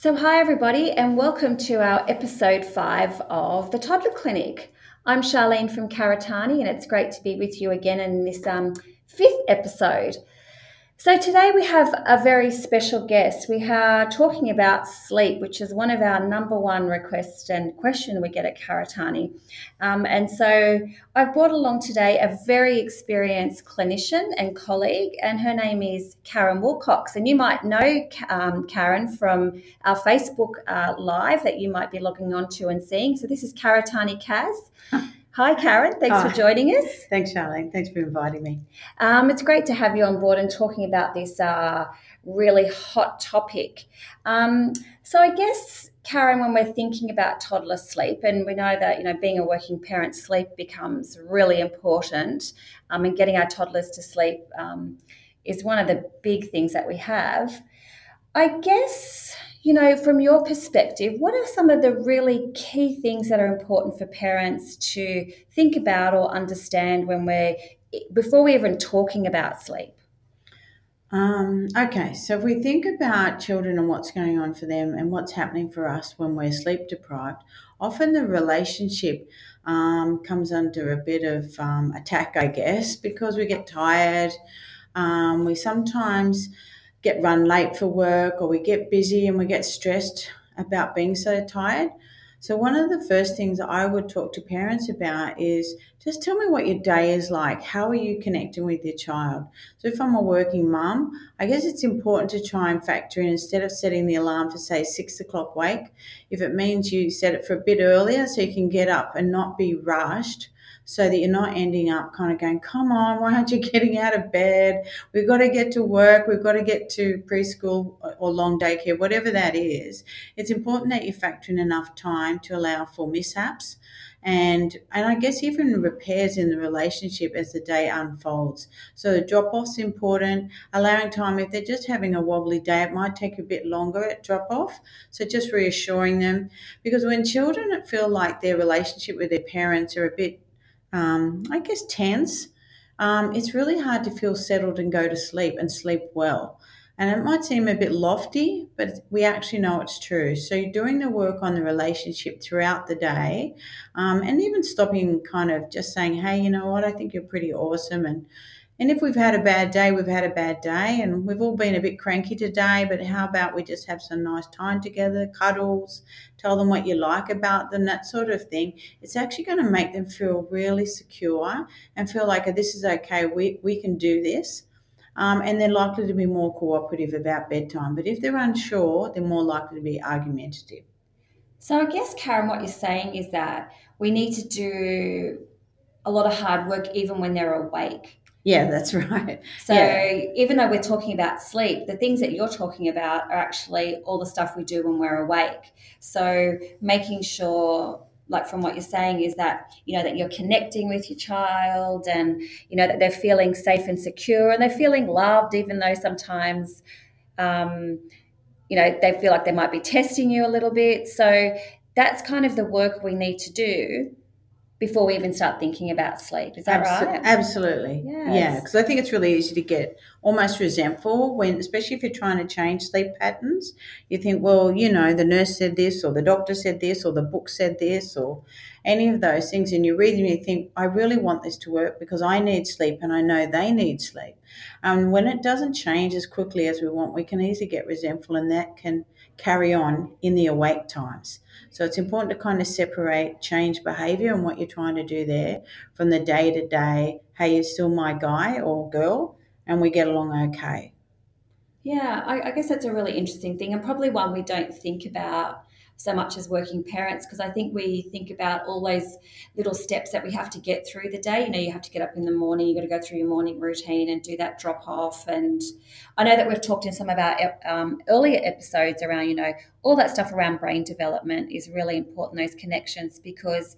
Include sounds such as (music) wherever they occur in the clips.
So, hi everybody, and welcome to our episode five of the Toddler Clinic. I'm Charlene from Karitane, and it's great to be with you again in this um, fifth episode. So, today we have a very special guest. We are talking about sleep, which is one of our number one requests and question we get at Karitane. Um, and so, I've brought along today a very experienced clinician and colleague, and her name is Karen Willcocks. And you might know um, Karen from our Facebook uh, Live that you might be logging on to and seeing. So, this is Karitane Kaz. Hi, Karen. Thanks Hi. for joining us. Thanks, Charlene. Thanks for inviting me. Um, it's great to have you on board and talking about this uh, really hot topic. Um, so, I guess, Karen, when we're thinking about toddler sleep, and we know that you know being a working parent, sleep becomes really important, um, and getting our toddlers to sleep um, is one of the big things that we have. I guess you know, from your perspective, what are some of the really key things that are important for parents to think about or understand when we're before we're even talking about sleep? Um, okay, so if we think about children and what's going on for them and what's happening for us when we're sleep deprived, often the relationship um, comes under a bit of um, attack, I guess, because we get tired. Um, we sometimes get run late for work or we get busy and we get stressed about being so tired. So, one of the first things I would talk to parents about is just tell me what your day is like. How are you connecting with your child? So, if I'm a working mum, I guess it's important to try and factor in instead of setting the alarm for, say, six o'clock wake, if it means you set it for a bit earlier so you can get up and not be rushed so that you're not ending up kind of going, come on, why aren't you (laughs) getting out of bed? We've got to get to work, we've got to get to preschool or long daycare, whatever that is. It's important that you factor in enough time to allow for mishaps and and I guess even repairs in the relationship as the day unfolds. So the drop off's important, allowing time if they're just having a wobbly day, it might take a bit longer at drop off. So just reassuring them because when children feel like their relationship with their parents are a bit um, I guess, tense, um, it's really hard to feel settled and go to sleep and sleep well. And it might seem a bit lofty, but we actually know it's true. So doing the work on the relationship throughout the day, um, and even stopping, kind of just saying, "Hey, you know what? I think you're pretty awesome," and and if we've had a bad day, we've had a bad day, and we've all been a bit cranky today, but how about we just have some nice time together, cuddles, tell them what you like about them, that sort of thing. It's actually going to make them feel really secure and feel like oh, this is okay, we, we can do this. Um, and they're likely to be more cooperative about bedtime. But if they're unsure, they're more likely to be argumentative. So I guess, Karen, what you're saying is that we need to do a lot of hard work even when they're awake yeah, that's (laughs) right. So yeah. even though we're talking about sleep, the things that you're talking about are actually all the stuff we do when we're awake. So making sure like from what you're saying is that you know that you're connecting with your child and you know that they're feeling safe and secure and they're feeling loved even though sometimes um, you know they feel like they might be testing you a little bit so that's kind of the work we need to do before we even start thinking about sleep. Is that Absol- right? Absolutely. Yes. Yeah, because I think it's really easy to get almost resentful when, especially if you're trying to change sleep patterns. You think, well, you know, the nurse said this, or the doctor said this, or the book said this, or any of those things. And you read them you think, I really want this to work because I need sleep and I know they need sleep. And um, when it doesn't change as quickly as we want, we can easily get resentful, and that can carry on in the awake times. So it's important to kind of separate change behavior and what you're trying to do there from the day to day, hey, you're still my guy or girl, and we get along okay. Yeah, I, I guess that's a really interesting thing, and probably one we don't think about so much as working parents because I think we think about all those little steps that we have to get through the day. You know, you have to get up in the morning, you've got to go through your morning routine and do that drop off. And I know that we've talked in some of our um, earlier episodes around, you know, all that stuff around brain development is really important, those connections, because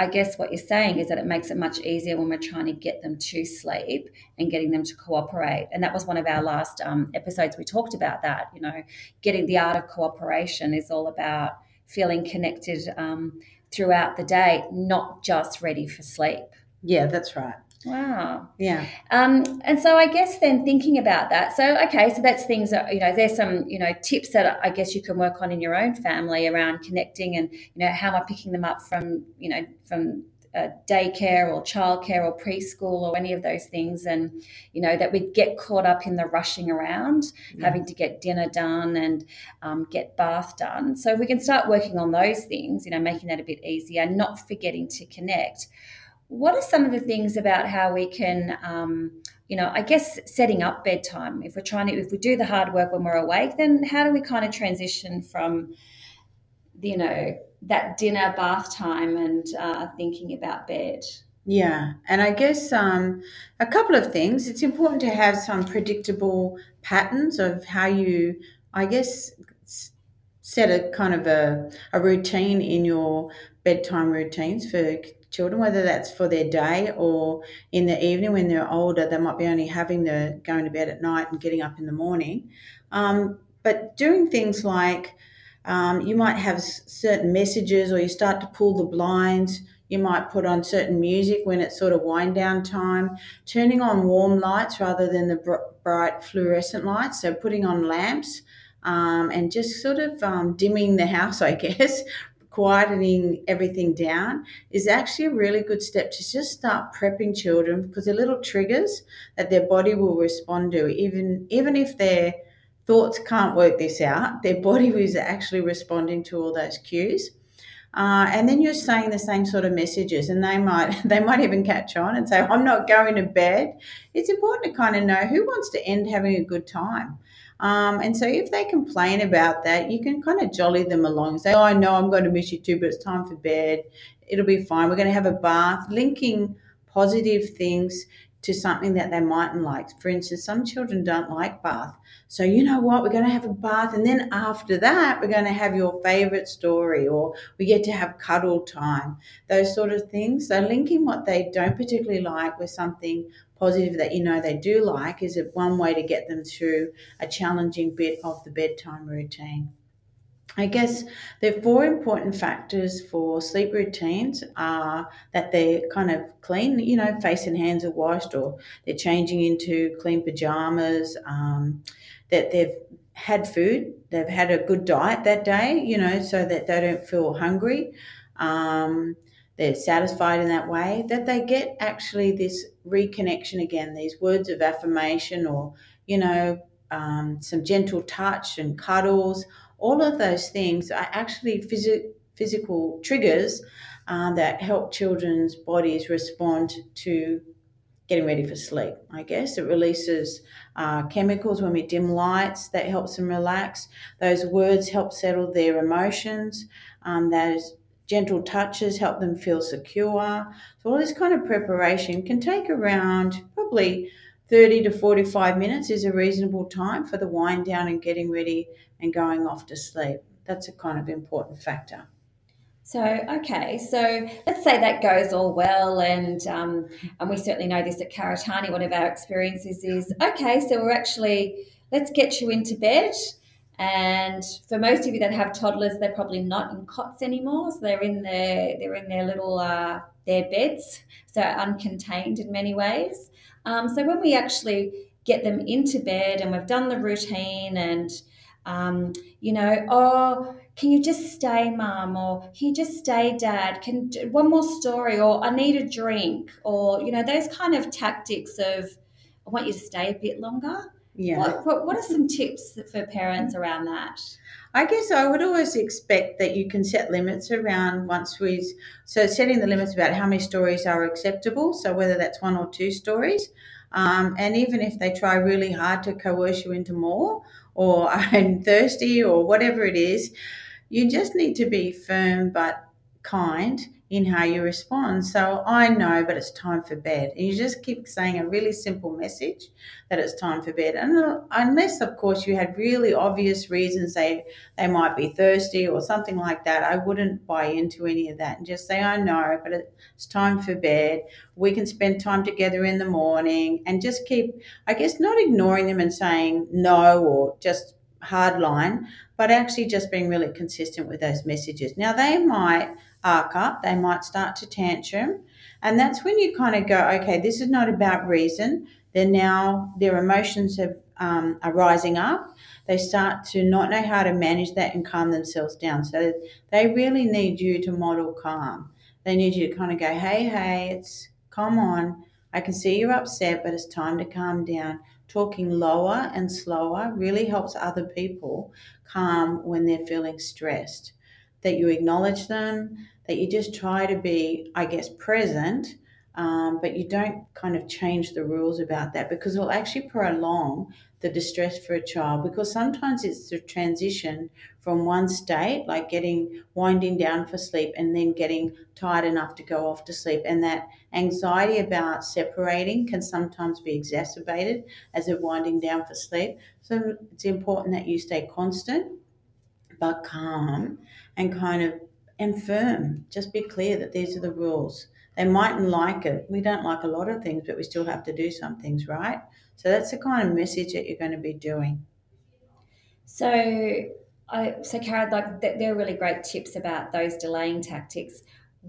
I guess what you're saying is that it makes it much easier when we're trying to get them to sleep and getting them to cooperate. And that was one of our last um, episodes. We talked about that. You know, getting the art of cooperation is all about feeling connected um, throughout the day, not just ready for sleep. Yeah, that's right. Wow. Yeah. Um, and so I guess then thinking about that, so okay, so that's things that you know. There's some you know tips that I guess you can work on in your own family around connecting and you know how am I picking them up from you know from uh, daycare or childcare or preschool or any of those things, and you know that we get caught up in the rushing around, Yeah. having to get dinner done and um, get bath done. So we can start working on those things, you know, making that a bit easier, not forgetting to connect. What are some of the things about how we can, um, you know, I guess setting up bedtime? If we're trying to, if we do the hard work when we're awake, then how do we kind of transition from, you know, that dinner bath time and uh, thinking about bed? Yeah, and I guess um, a couple of things. It's important to have some predictable patterns of how you, I guess, set a kind of a, a routine in your bedtime routines for children, whether that's for their day or in the evening when they're older. They might be only having the going to bed at night and getting up in the morning. Um, but doing things like um, you might have certain messages, or you start to pull the blinds you might put on certain music when it's sort of wind down time, turning on warm lights rather than the br- bright fluorescent lights. So putting on lamps um, and just sort of um, dimming the house, (laughs) I guess, quietening everything down is actually a really good step to just start prepping children because they're little triggers that their body will respond to, even even if their thoughts can't work this out, their body (laughs) is actually responding to all those cues. Uh, and then you're saying the same sort of messages and they might (laughs) they might even catch on and say i'm not going to bed. It's important to kind of know who wants to end having a good time um, and so if they complain about that you can kind of jolly them along say oh i know i'm going to miss you too but it's time for bed. It'll be fine. We're going to have a bath. Linking positive things to something that they mightn't like for instance some children don't like bath so you know what we're going to have a bath and then after that we're going to have your favorite story or we get to have cuddle time, those sort of things. So, linking what they don't particularly like with something positive that you know they do like is one way to get them through a challenging bit of the bedtime routine. I guess the four important factors for sleep routines are that they're kind of clean, you know, face and hands are washed, or they're changing into clean pajamas, um, that they've had food, they've had a good diet that day, you know, so that they don't feel hungry. Um, they're satisfied in that way, that they get actually this reconnection again, these words of affirmation, or, you know, um, some gentle touch and cuddles all of those things are actually phys- physical triggers uh, that help children's bodies respond to getting ready for sleep. I guess it releases uh, chemicals when we dim lights that helps them relax. Those words help settle their emotions. Um, those gentle touches help them feel secure. So all this kind of preparation can take around probably 30 to 45 minutes is a reasonable time for the wind down and getting ready and going off to sleep. That's a kind of important factor. So okay, so let's say that goes all well, and um, and we certainly know this at Karitane. One of our experiences is okay. So we're actually let's get you into bed, and for most of you that have toddlers, they're probably not in cots anymore. So they're in their they're in their little uh, their beds, so uncontained in many ways. Um, so when we actually get them into bed and we've done the routine and um, you know, oh, can you just stay, mum? Or can you just stay, dad? Can one more story? Or I need a drink? Or you know, those kind of tactics of I want you to stay a bit longer. Yeah. What, what, what are some tips for parents around that? I guess I would always expect that you can set limits around once we so setting the limits about how many stories are acceptable. So whether that's one or two stories, um, and even if they try really hard to coerce you into more, or (laughs) I'm thirsty, or whatever it is, you just need to be firm but kind in how you respond. So I know, but it's time for bed. And you just keep saying a really simple message that it's time for bed. And unless, of course, you had really obvious reasons they they might be thirsty or something like that, I wouldn't buy into any of that and just say, I know, but it's time for bed. We can spend time together in the morning and just keep, I guess, not ignoring them and saying no or just hard line, but actually just being really consistent with those messages. Now, they might arc up, they might start to tantrum. And that's when you kind of go, okay, this is not about reason. They're now, their emotions have, um, are rising up. They start to not know how to manage that and calm themselves down. So they really need you to model calm. They need you to kind of go, hey, hey, it's come on. I can see you're upset, but it's time to calm down. Talking lower and slower really helps other people calm when they're feeling stressed. That you acknowledge them, that you just try to be, I guess, present, um, but you don't kind of change the rules about that because it'll actually prolong the distress for a child because sometimes it's the transition from one state, like getting winding down for sleep and then getting tired enough to go off to sleep. And that anxiety about separating can sometimes be exacerbated as they're winding down for sleep. So it's important that you stay constant but calm and kind of and firm. Just be clear that these are the rules. They mightn't like it. We don't like a lot of things, but we still have to do some things, right? So that's the kind of message that you're going to be doing. So, I so Kara, like they're really great tips about those delaying tactics.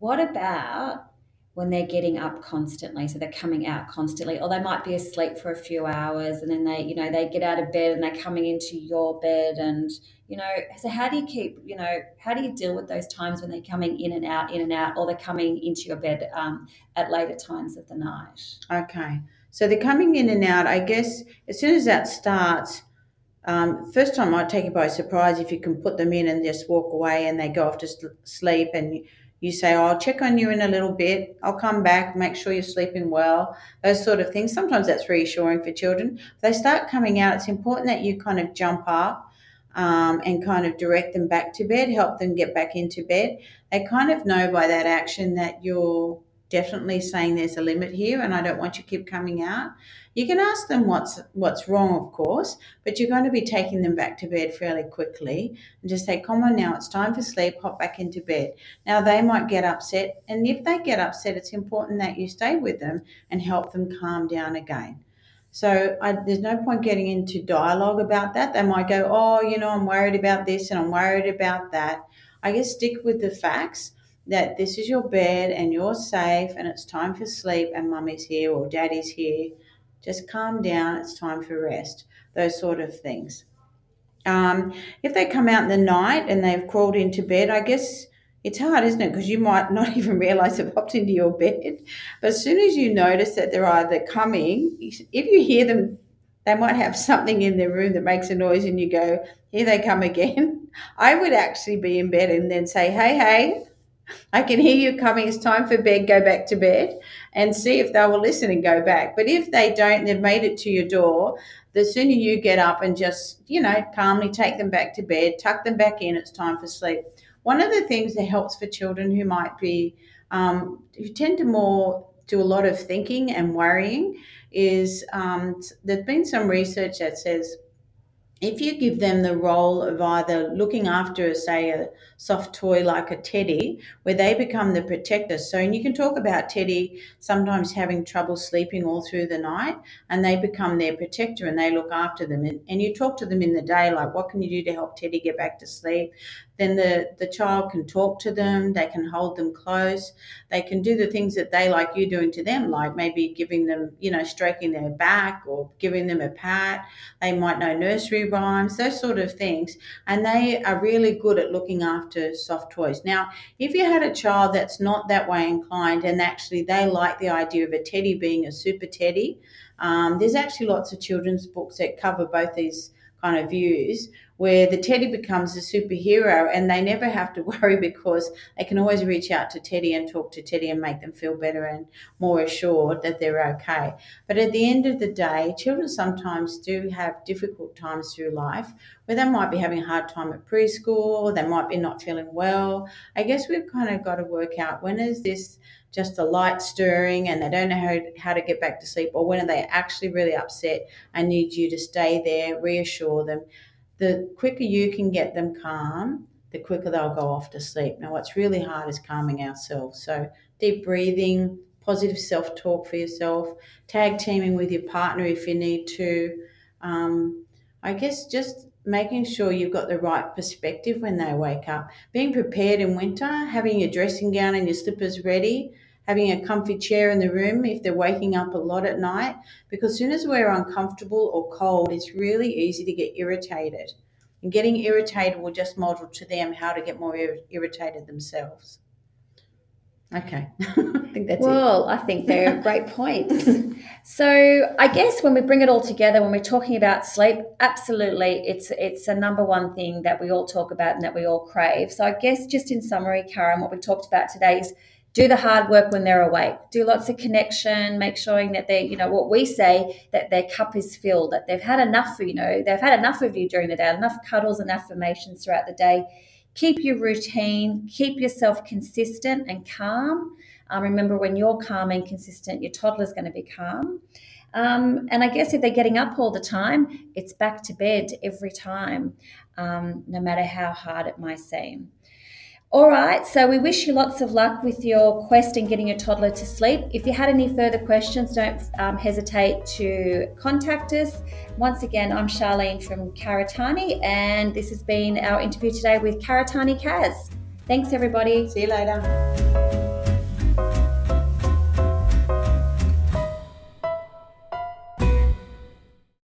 What about when they're getting up constantly so they're coming out constantly or they might be asleep for a few hours and then they you know they get out of bed and they're coming into your bed and you know so how do you keep you know how do you deal with those times when they're coming in and out in and out or they're coming into your bed um, at later times of the night? Okay so they're coming in and out i guess as soon as that starts um, first time I'd take you by surprise if you can put them in and just walk away and they go off to sleep and you say, oh, I'll check on you in a little bit. I'll come back, make sure you're sleeping well, those sort of things. Sometimes that's reassuring for children. If they start coming out, it's important that you kind of jump up um, and kind of direct them back to bed, help them get back into bed. They kind of know by that action that you're definitely saying there's a limit here and I don't want you to keep coming out. You can ask them what's what's wrong, of course, but you're going to be taking them back to bed fairly quickly and just say, Come on now, it's time for sleep, hop back into bed. Now they might get upset, and if they get upset, it's important that you stay with them and help them calm down again. So I, there's no point getting into dialogue about that. They might go, Oh, you know, I'm worried about this and I'm worried about that. I guess stick with the facts that this is your bed and you're safe and it's time for sleep and mummy's here or daddy's here. Just calm down, it's time for rest. Those sort of things. Um, if they come out in the night and they've crawled into bed, I guess it's hard, isn't it? Because you might (laughs) not even realize they've popped into your bed. But as soon as you notice that they're either coming, if you hear them, they might have something in their room that makes a noise and you go, here they come again. (laughs) I would actually be in bed and then say, hey, hey, I can hear you coming. It's time for bed. Go back to bed and see if they will listen and go back. But if they don't, they've made it to your door. The sooner you get up and just, you know, calmly take them back to bed, tuck them back in, it's time for sleep. One of the things that helps for children who might be, um, who tend to more do a lot of thinking and worrying is um, there's been some research that says if you give them the role of either looking after, say, a soft toy like a teddy, where they become the protector. So, and you can talk about Teddy sometimes having trouble sleeping all through the night, and they become their protector and they look after them. And, and you talk to them in the day, like, what can you do to help Teddy get back to sleep? then the, the child can talk to them, they can hold them close, they can do the things that they like you doing to them, like maybe giving them, you know, stroking their back or giving them a pat. They might know nursery rhymes, those sort of things. And they are really good at looking after soft toys. Now, if you had a child that's not that way inclined and actually they like the idea of a teddy being a super teddy, um, there's actually lots of children's books that cover both these kind of views where the teddy becomes a superhero and they never have to (laughs) worry because they can always reach out to Teddy and talk to Teddy and make them feel better and more assured that they're okay. But at the end of the day, children sometimes do have difficult times through life where they might be having a hard time at preschool, they might be not feeling well. I guess we've kind of got to work out when is this just a light stirring and they don't know how, how to get back to sleep or when are they actually really upset and need you to stay there reassure them the quicker you can get them calm the quicker they'll go off to sleep. Now what's really hard is calming ourselves. So deep breathing positive self-talk for yourself tag teaming with your partner if you need to. Um, i guess just making sure you've got the right perspective when they wake up. Being prepared in winter, having your dressing gown and your slippers ready, having a comfy chair in the room if they're waking up a lot at night. Because as soon as we're uncomfortable or cold, it's really easy to get irritated. And getting irritated will just model to them how to get more ir- irritated themselves. Okay, (laughs) I think that's well, it. I think they're great points. (laughs) So I guess when we bring it all together, when we're talking about sleep, absolutely, it's it's a number one thing that we all talk about and that we all crave. So I guess just in summary, Karen, what we talked about today is do the hard work when they're awake. Do lots of connection, make sure that they, you know, what we say that their cup is filled, that they've had enough, you know, they've had enough of you during the day, enough cuddles and affirmations throughout the day keep your routine, keep yourself consistent and calm. Um, remember, when you're calm and consistent, your toddler's going to be calm. Um, and I guess if they're getting up all the time, it's back to bed every time, um, no matter how hard it might seem. All right, so we wish you lots of luck with your quest in getting your toddler to sleep. If you had any further questions, don't um, hesitate to contact us. Once again, I'm Charlene from Karitane, and this has been our interview today with Karitane Kaz. Thanks, everybody. See you later.